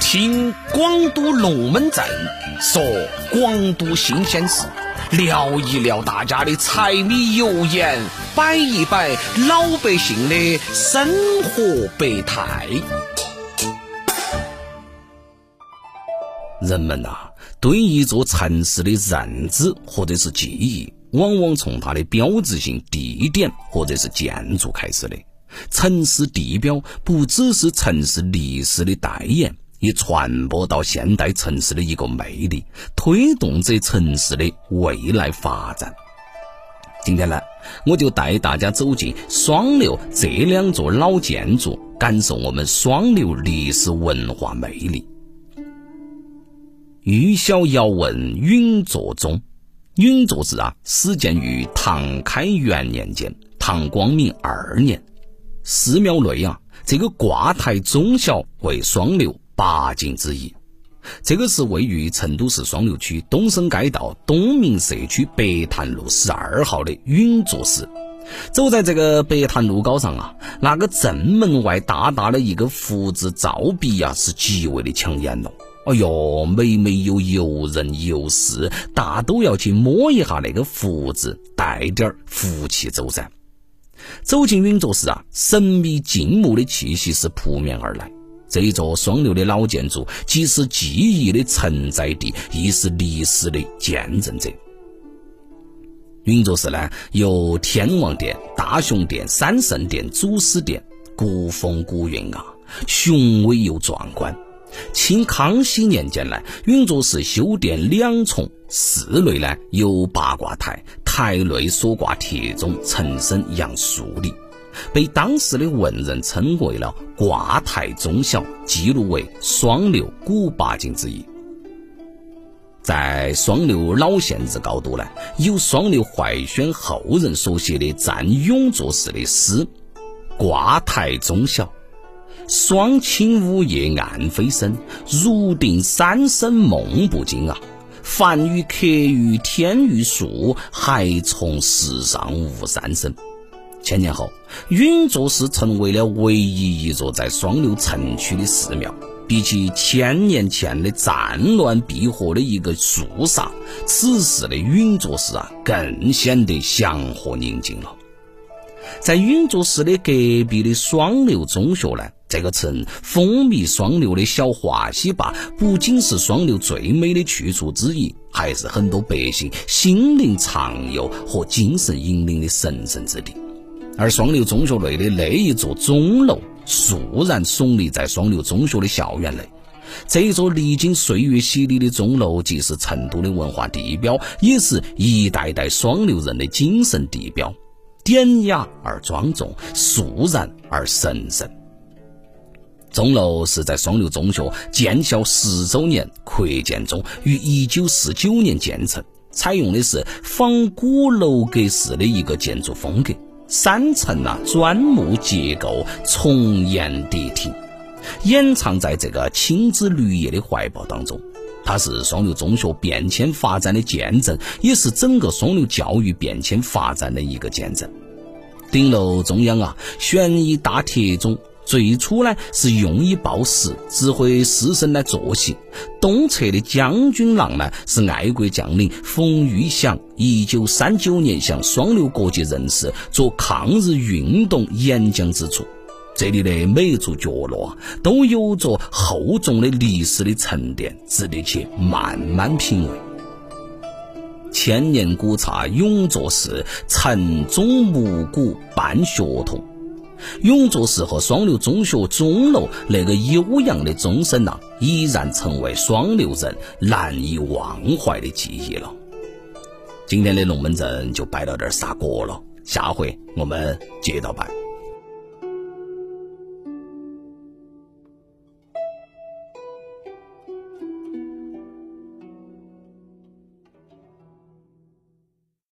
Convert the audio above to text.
听广都龙门阵说广都新鲜事，聊一聊大家的柴米油盐，摆一摆老百姓的生活百态。人们呐，对一座城市的认知或者是记忆，往往从它的标志性地点或者是建筑开始的。城市地标不只是城市历史的代言。也传播到现代城市的一个魅力，推动着城市的未来发展。今天呢，我就带大家走进双流这两座老建筑，感受我们双流历史文化魅力。玉箫遥问允作宗，允作寺啊，始建于唐开元年间，唐光明二年。寺庙内啊，这个挂台宗孝为双流。八景之一，这个是位于成都市双流区东升街道东明社区北潭路十二号的允作寺。走在这个北潭路高上啊，那个正门外大大的一个福字照壁呀，是极为的抢眼了。哎哟，每每有游人游士，大都要去摸一下那个福字，带点福气走噻。走进允作寺啊，神秘静穆的气息是扑面而来。这一座双流的老建筑，既是记忆的承载地，亦是历史的见证者。允作寺呢，有天王殿、大雄殿、三圣殿、祖师殿，古风古韵啊，雄伟又壮观。清康熙年间呢，允作寺修殿两重，寺内呢有八卦台，台内所挂铁钟，成身杨树立。被当时的文人称为了“挂台忠孝”，记录为双流古八景之一。在双流老县志高度呢，有双流怀宣后人所写的赞永作寺的诗：“挂台忠孝，双清午夜暗飞声，如定三生梦不惊啊！凡与客于天欲树，还从石上无三生。”千年后，允作寺成为了唯一一座在双流城区的寺庙。比起千年前的战乱闭合的一个肃杀，此时的允作寺啊，更显得祥和宁静了。在允作寺的隔壁的双流中学呢，这个城风靡双流的小华西坝，不仅是双流最美的去处之一，还是很多百姓心灵畅游和精神引领的神圣之地。而双流中学内的那一座钟楼，肃然耸立在双流中学的校园内。这座历经岁月洗礼的钟楼，既是成都的文化地标，也是一代代双流人的精神地标。典雅而庄重，肃然而神圣。钟楼是在双流中学建校十周年扩建中，于一九四九年建成，采用的是仿古楼阁式的一个建筑风格。三层啊，砖木结构，重檐叠亭，掩藏在这个青枝绿叶的怀抱当中。它是双流中学变迁发展的见证，也是整个双流教育变迁发展的一个见证。顶楼中央啊，悬一大铁钟。最初呢是用以报时，指挥师生来作息。东侧的将军廊呢是爱国将领冯玉祥一九三九年向双流各界人士做抗日运动演讲之处。这里的每一处角落都有着厚重的历史的沉淀，值得去慢慢品味。千年古刹永作寺，城中木骨伴学童。永州市和双流中学钟楼那个悠扬的钟声呐，已然成为双流人难以忘怀的记忆了。今天的龙门阵就摆到这儿杀锅了，下回我们接着摆。